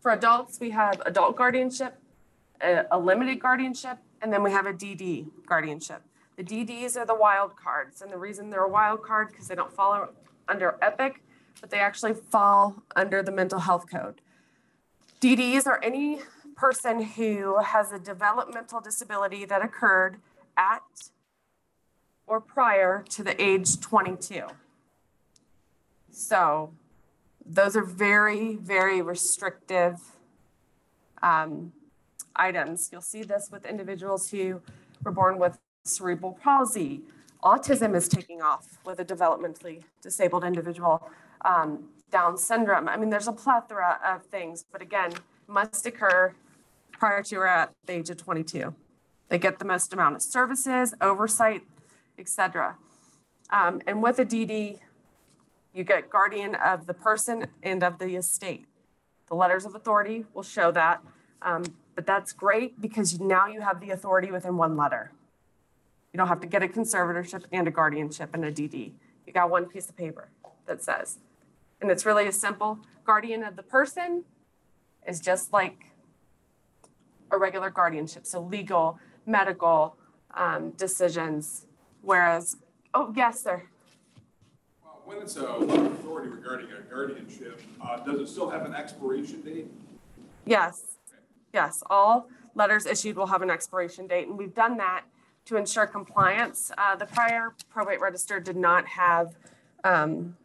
for adults, we have adult guardianship, a, a limited guardianship, and then we have a DD guardianship. The DDs are the wild cards, and the reason they're a wild card, because they don't fall under EPIC, but they actually fall under the mental health code. DDs are any person who has a developmental disability that occurred at or prior to the age 22. So those are very, very restrictive um, items. You'll see this with individuals who were born with cerebral palsy. Autism is taking off with a developmentally disabled individual. Um, Down syndrome. I mean, there's a plethora of things, but again, must occur prior to or at the age of 22. They get the most amount of services, oversight, etc. Um, and with a DD, you get guardian of the person and of the estate. The letters of authority will show that. Um, but that's great because now you have the authority within one letter. You don't have to get a conservatorship and a guardianship and a DD. You got one piece of paper that says. And it's really as simple. Guardian of the person is just like a regular guardianship. So legal, medical um, decisions. Whereas, oh, yes, sir. Uh, When it's a letter of authority regarding a guardianship, uh, does it still have an expiration date? Yes, yes, all letters issued will have an expiration date, and we've done that to ensure compliance. Uh, the prior probate register did not have, um,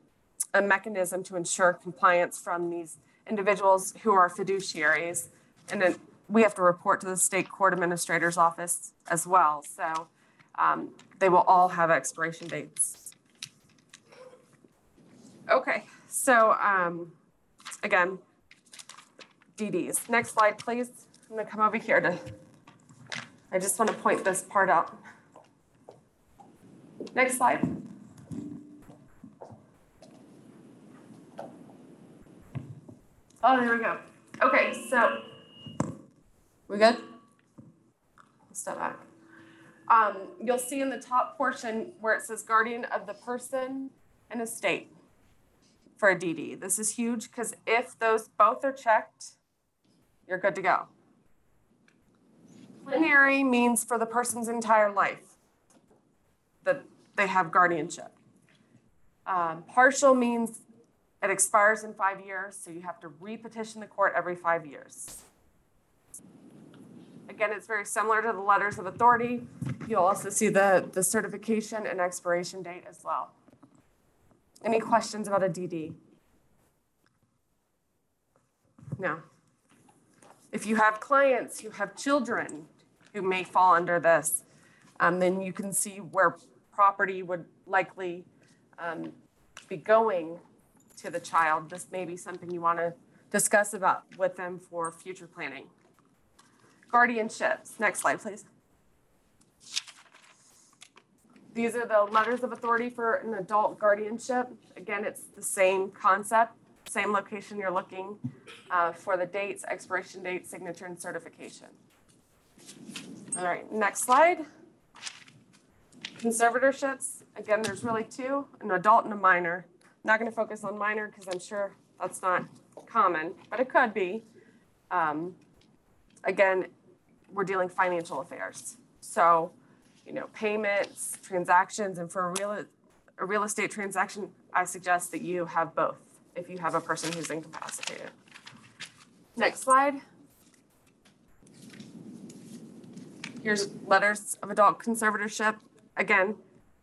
a mechanism to ensure compliance from these individuals who are fiduciaries. And then we have to report to the state court administrator's office as well, so, um, they will all have expiration dates. Okay, so, um, again, DDs. Next slide, please. I'm gonna come over here to, I just want to point this part out. Next slide. Oh, there we go. Okay, so, we good? Step back. Um, you'll see in the top portion where it says guardian of the person and estate for a DD. This is huge because if those both are checked, you're good to go. Plenary means for the person's entire life that they have guardianship. Um, partial means it expires in five years, so you have to repetition the court every five years. Again, it's very similar to the letters of authority. You'll also see the, the certification and expiration date as well. Any questions about a DD? No. If you have clients who have children who may fall under this, um, then you can see where property would likely um, be going to the child. This may be something you want to discuss about with them for future planning. Guardianships, next slide, please. These are the letters of authority for an adult guardianship. Again, it's the same concept, same location you're looking uh, for the dates, expiration date, signature, and certification. All right, next slide. Conservatorships, again, there's really two, an adult and a minor. Not gonna focus on minor because I'm sure that's not common, but it could be. Um, Again, we're dealing financial affairs. So, you know, payments, transactions, and for a real, a real estate transaction, I suggest that you have both if you have a person who's incapacitated. Next slide. Here's letters of adult conservatorship. Again,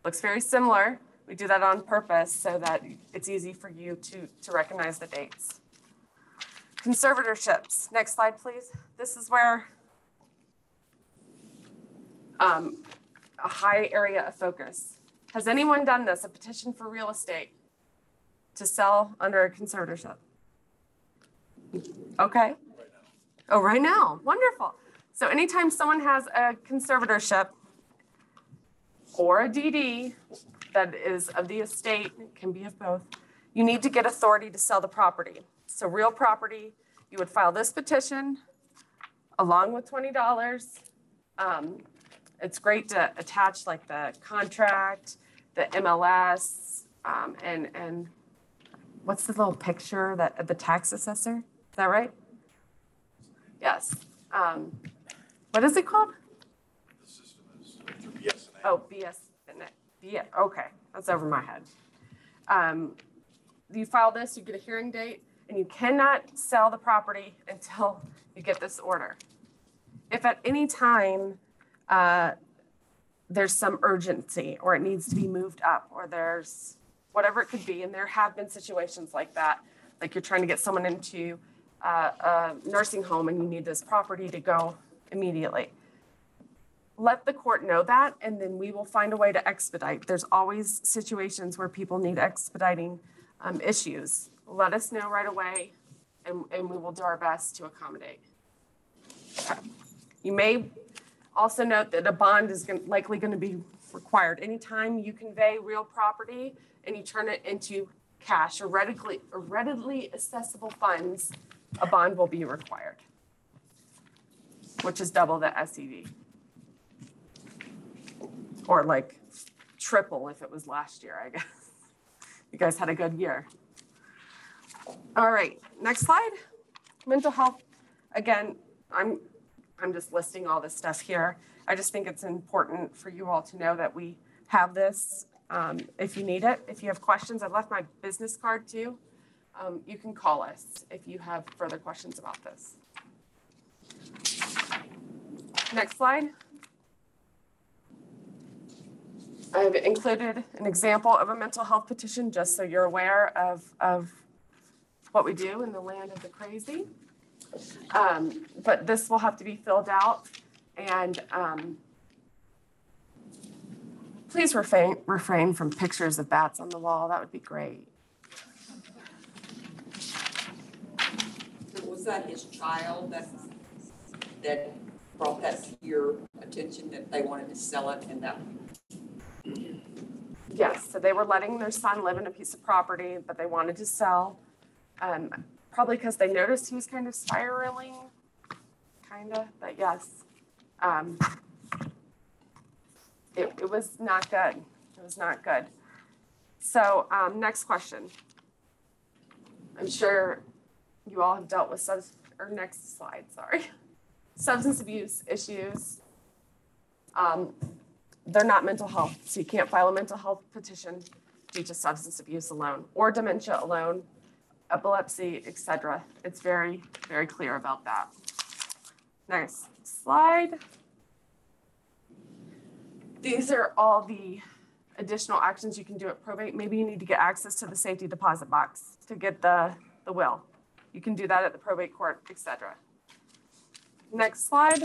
looks very similar. We do that on purpose so that it's easy for you to, to recognize the dates. Conservatorships, next slide, please. This is where um, a high area of focus. Has anyone done this, a petition for real estate to sell under a conservatorship? Okay. Oh, right now, wonderful. So anytime someone has a conservatorship or a DD that is of the estate, it can be of both, you need to get authority to sell the property. So real property, you would file this petition along with twenty dollars. Um, it's great to attach like the contract, the MLS, um, and, and what's the little picture that, the tax assessor? Is that right? Yes. Um, what is it called? The system is. Oh, BS, yeah, okay, that's over my head. Um, you file this, you get a hearing date, and you cannot sell the property <laughs> until you get this order. If at any time, uh, there's some urgency, or it needs to be moved up, or there's whatever it could be, and there have been situations like that, like you're trying to get someone into uh, a nursing home and you need this property to go immediately let the court know that, and then we will find a way to expedite. There's always situations where people need expediting um, issues. Let us know right away, and, and we will do our best to accommodate. You may also note that a bond is gon- likely going to be required. Anytime you convey real property and you turn it into cash or readily, or readily accessible funds, a bond will be required, which is double the SEV or like triple if it was last year, I guess. <laughs> You guys had a good year. All right, next slide. Mental health. Again, I'm I'm just listing all this stuff here. I just think it's important for you all to know that we have this. Um, if you need it, if you have questions, I've left my business card too. Um, you can call us if you have further questions about this. Next slide. I've included an example of a mental health petition, just so you're aware of, of what we do in the land of the crazy. Um, but this will have to be filled out and, um, please refrain, refrain from pictures of bats on the wall. That would be great. Was that his child that, that brought that to your attention, that they wanted to sell it and that? Yes, so they were letting their son live in a piece of property, but they wanted to sell. Um, probably because they noticed he was kind of spiraling, kind of, but yes. Um, it, it was not good. It was not good. So, um, next question. I'm sure you all have dealt with subs, or next slide, sorry. <laughs> Substance abuse issues. Um, they're not mental health, so you can't file a mental health petition due to substance abuse alone or dementia alone, epilepsy, etc. It's very, very clear about that. Next slide. These are all the additional actions you can do at probate. Maybe you need to get access to the safety deposit box to get the, the will. You can do that at the probate court, etc. Next slide.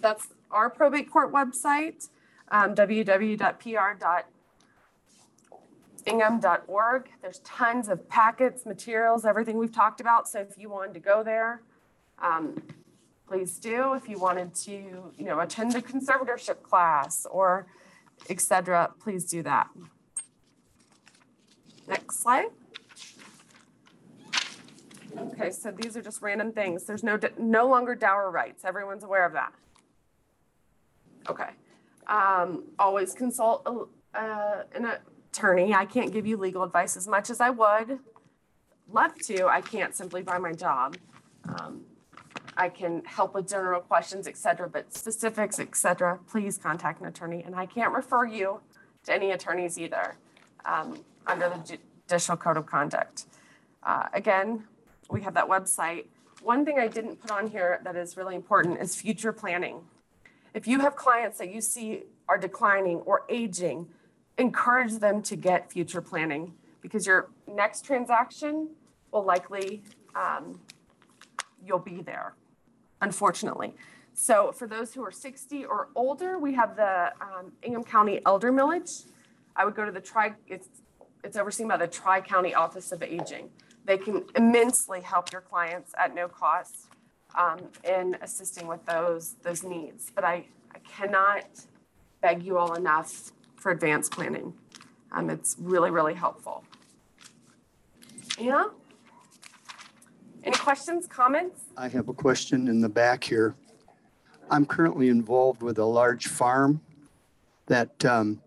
That's our probate court website, um, www.pr.ingham.org. There's tons of packets, materials, everything we've talked about. So if you wanted to go there, um, please do. If you wanted to, you know, attend the conservatorship class or etc., please do that. Next slide. Okay, so these are just random things. There's no, no longer dower rights. Everyone's aware of that. Okay. Um, always consult a- uh, an attorney. I can't give you legal advice as much as I would love to. I can't simply by my job. Um, I can help with general questions, et cetera, but specifics, et cetera, please contact an attorney. And I can't refer you to any attorneys either um, under the judicial code of conduct. Uh, Again, we have that website. One thing I didn't put on here that is really important is future planning. If you have clients that you see are declining or aging, encourage them to get future planning because your next transaction will likely, um, you'll be there, unfortunately. So for those who are 60 or older, we have the um, Ingham County Elder Millage. I would go to the Tri, it's, it's overseen by the Tri-County Office of Aging. They can immensely help your clients at no cost um, in assisting with those, those needs. But I, I cannot beg you all enough for advanced planning. Um, it's really, really helpful. Yeah? Any questions, comments? I have a question in the back here. I'm currently involved with a large farm that um,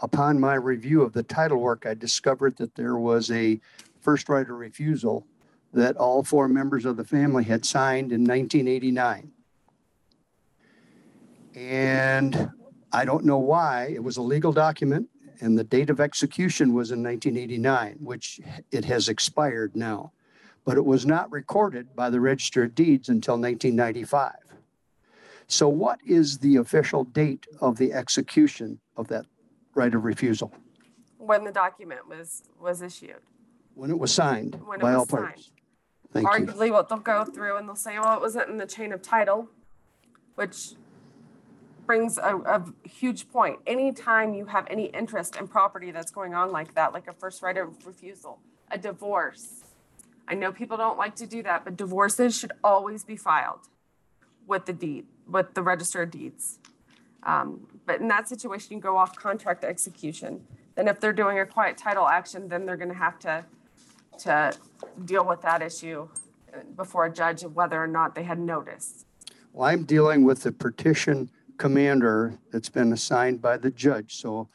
upon my review of the title work, I discovered that there was a first right of refusal that all four members of the family had signed in 1989. And I don't know why, it was a legal document and the date of execution was in 1989, which it has expired now. But it was not recorded by the Register of Deeds until 1995. So what is the official date of the execution of that right of refusal? When the document was, was issued, When it was signed when by all parties? Thank you. Arguably, what they'll go through and they'll say, well, it wasn't in the chain of title, which brings a, a huge point. Anytime you have any interest in property that's going on like that, like a first right of refusal, a divorce. I know people don't like to do that, but divorces should always be filed with the deed, with the register of deeds. Um, but in that situation, you go off contract execution. Then if they're doing a quiet title action, then they're gonna have to, to deal with that issue before a judge of whether or not they had notice. Well, I'm dealing with the petition commander that's been assigned by the judge, so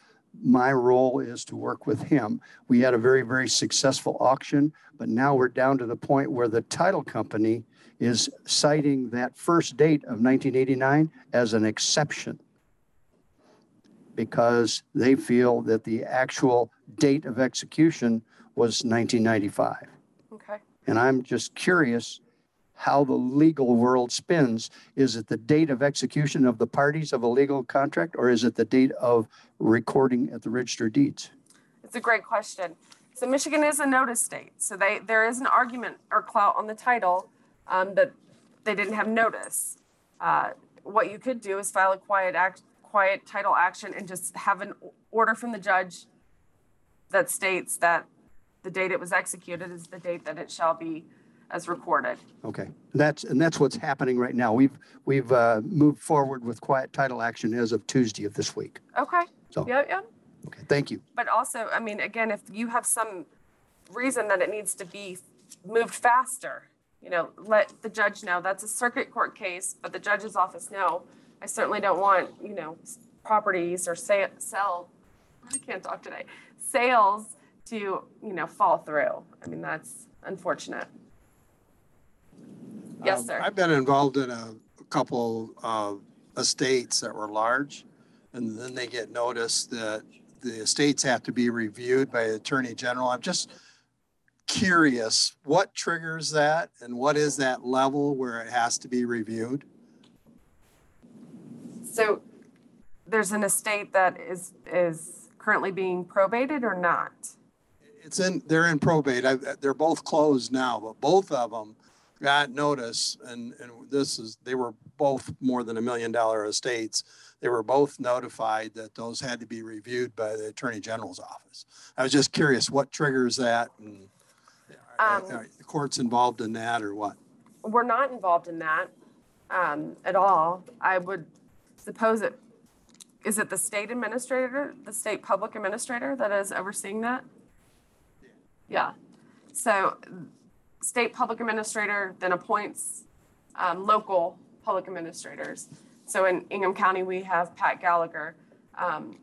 my role is to work with him. We had a very, very successful auction, but now we're down to the point where the title company is citing that first date of 1989 as an exception because they feel that the actual date of execution was 1995. Okay. And I'm just curious how the legal world spins. Is it the date of execution of the parties of a legal contract, or is it the date of recording at the register of deeds? It's a great question. So Michigan is a notice state, so they, there is an argument or cloud on the title um, that they didn't have notice. Uh, What you could do is file a quiet act, quiet title action and just have an order from the judge that states that the date it was executed is the date that it shall be as recorded. Okay, that's, and that's what's happening right now. We've, we've uh, moved forward with quiet title action as of Tuesday of this week. Okay, So, yeah, yeah. okay, thank you. But also, I mean, again, if you have some reason that it needs to be moved faster, you know, let the judge know. That's a circuit court case, but the judge's office know. I certainly don't want, you know, properties or say, sell, I can't talk today, sales to, you know, fall through. I mean, that's unfortunate. Yes, Um, sir. I've been involved in a couple of estates that were large, and then they get notice that the estates have to be reviewed by the Attorney General. I'm just curious, what triggers that, and what is that level where it has to be reviewed? So there's an estate that is, is currently being probated or not? It's in, they're in probate. I, they're both closed now, but both of them got notice and, and this is, they were both more than a million dollar estates. They were both notified that those had to be reviewed by the Attorney General's office. I was just curious what triggers that and are- Um, are the courts involved in that or what? We're not involved in that um, at all. I would suppose it, is it the state administrator, the state public administrator that is overseeing that? Yeah. So state public administrator then appoints um, local public administrators. So in Ingham County, we have Pat Gallagher. um,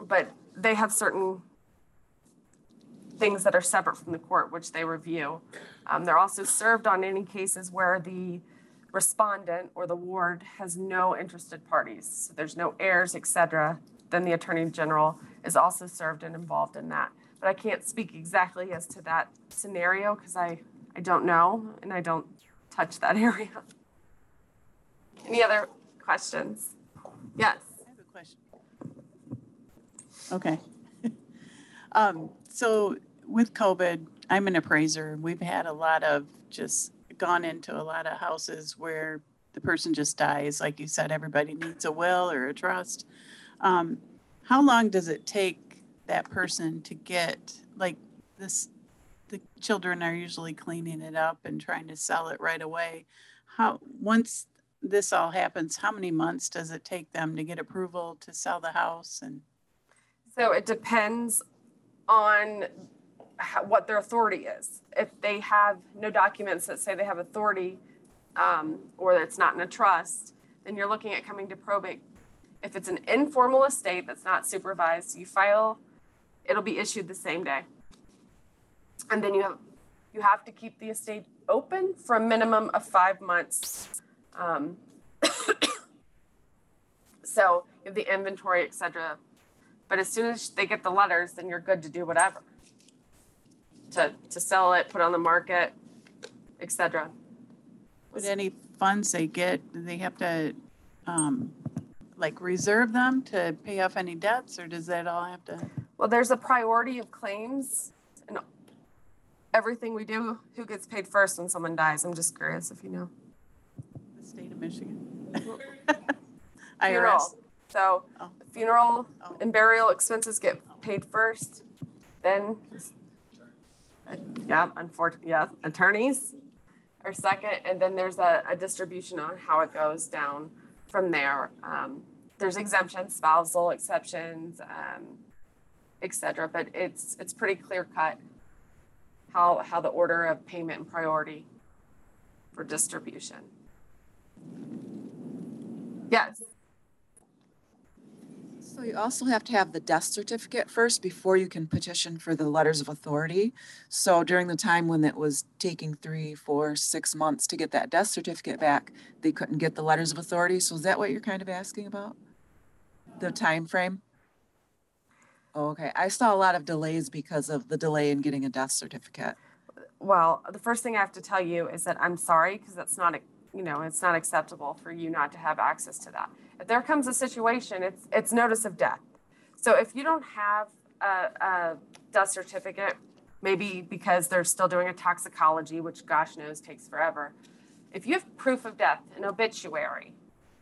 But they have certain things that are separate from the court, which they review. Um, they're also served on any cases where the respondent or the ward has no interested parties. So there's no heirs, et cetera. Then the attorney general is also served and involved in that. But I can't speak exactly as to that scenario because I, I don't know and I don't touch that <laughs> area. Any other questions? Yes. I have a question. Okay. <laughs> Um, so with COVID, I'm an appraiser. We've had a lot of just gone into a lot of houses where the person just dies. Like you said, everybody needs a will or a trust. Um, how long does it take that person to get, like this, the children are usually cleaning it up and trying to sell it right away. How, once this all happens, how many months does it take them to get approval to sell the house and? So it depends on how, what their authority is. If they have no documents that say they have authority, um, or it's not in a trust, then you're looking at coming to probate. If it's an informal estate that's not supervised, you file, it'll be issued the same day. And then you have, you have to keep the estate open for a minimum of five months. Um, <coughs> so you have the inventory, et cetera. But as soon as they get the letters, then you're good to do whatever. To, to sell it, put on the market, et cetera. Would any funds they get, they have to, um, like reserve them to pay off any debts or does that all have to? Well, there's a priority of claims and everything we do, who gets paid first when someone dies? I'm just curious if you know. The state of Michigan. <laughs> Funeral. IRS. So Oh. funeral Oh. and burial expenses get paid first, then, uh, yeah, unfortunately, yeah, attorneys are second, and then there's a, a distribution on how it goes down from there. Um, there's exemptions, spousal exceptions, um, et cetera, but it's, it's pretty clear cut how, how the order of payment and priority for distribution. Yes. So you also have to have the death certificate first before you can petition for the letters of authority. So during the time when it was taking three, four, six months to get that death certificate back, they couldn't get the letters of authority. So is that what you're kind of asking about? The time frame? Okay, I saw a lot of delays because of the delay in getting a death certificate. Well, the first thing I have to tell you is that I'm sorry because that's not, you know, it's not acceptable for you not to have access to that. If there comes a situation, it's, it's notice of death. So if you don't have a, a death certificate, maybe because they're still doing a toxicology, which gosh knows takes forever. If you have proof of death, an obituary,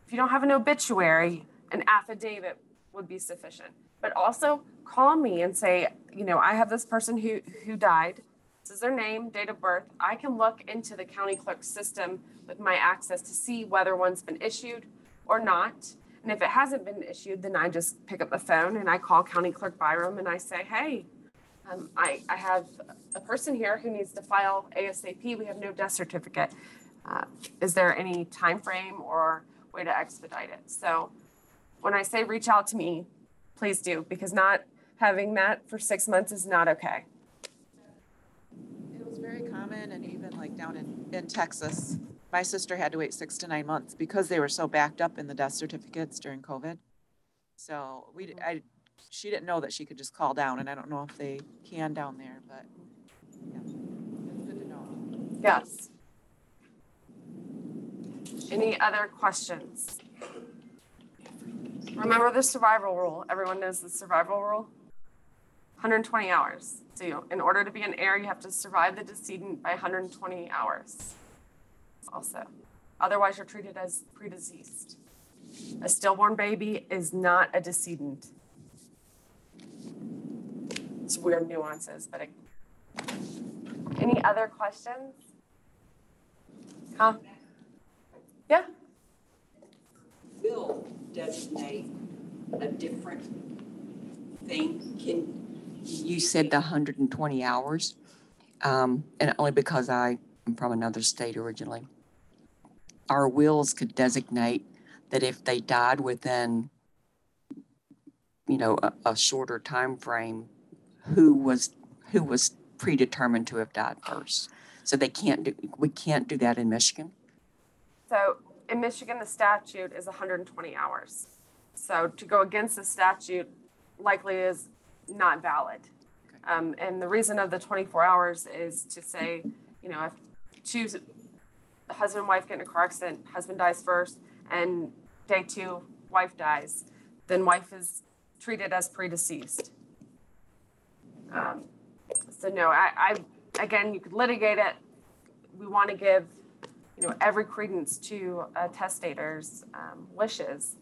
if you don't have an obituary, an affidavit would be sufficient. But also call me and say, you know, I have this person who, who died. This is their name, date of birth. I can look into the county clerk system with my access to see whether one's been issued or not. And if it hasn't been issued, then I just pick up the phone and I call County Clerk Byrum and I say, hey, um, I, I have a person here who needs to file ASAP. We have no death certificate. Uh, is there any time frame or way to expedite it? So when I say reach out to me, please do, because not having that for six months is not okay. It was very common and even like down in, in Texas, my sister had to wait six to nine months because they were so backed up in the death certificates during COVID. So we, I, she didn't know that she could just call down and I don't know if they can down there, but yeah, it's good to know. Yes. Any other questions? Remember the survival rule. Everyone knows the survival rule? 120 hours. So you, in order to be an heir, you have to survive the decedent by 120 hours also. Otherwise, you're treated as predeceased. A stillborn baby is not a decedent. It's weird nuances, but it, any other questions? Huh? Yeah? Will designate a different thing. Can, You said the hundred and twenty hours, um, and only because I am from another state originally. Our wills could designate that if they died within, you know, a, a shorter time frame, who was, who was predetermined to have died first. So they can't do, we can't do that in Michigan. So in Michigan, the statute is 120 hours. So to go against the statute likely is not valid. Um, and the reason of the 24 hours is to say, you know, if two husband and wife get in a car accident, husband dies first, and day two, wife dies, then wife is treated as predeceased. Um, so no, I, I, again, you could litigate it. We want to give, you know, every credence to a testator's um, wishes,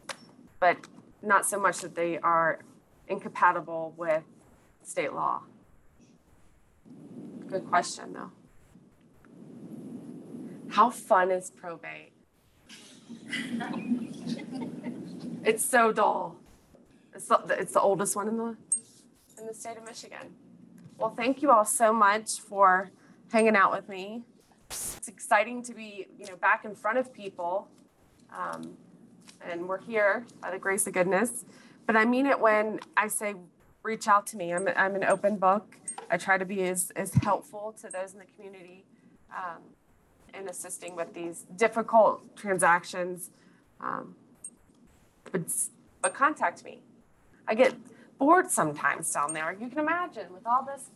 but not so much that they are incompatible with state law. Good question, though. How fun is probate? <laughs> It's so dull. It's the, it's the oldest one in the in the state of Michigan. Well, thank you all so much for hanging out with me. It's exciting to be, you know, back in front of people. Um, and we're here by the grace of goodness. But I mean it when I say reach out to me. I'm, I'm an open book. I try to be as, as helpful to those in the community um, in assisting with these difficult transactions. Um, but, but contact me. I get bored sometimes down there. You can imagine with all this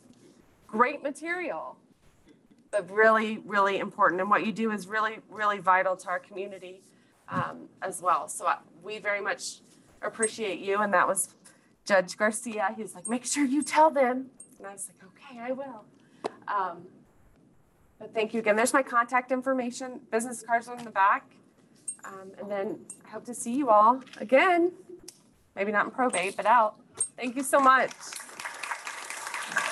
great material, but really, really important. And what you do is really, really vital to our community um, as well. So I, we very much appreciate you. And that was Judge Garcia. He's like, make sure you tell them. And I was like, okay, I will. Um, but thank you again. There's my contact information. Business cards in the back. Um, and then I hope to see you all again. Maybe not in probate, but out. Thank you so much.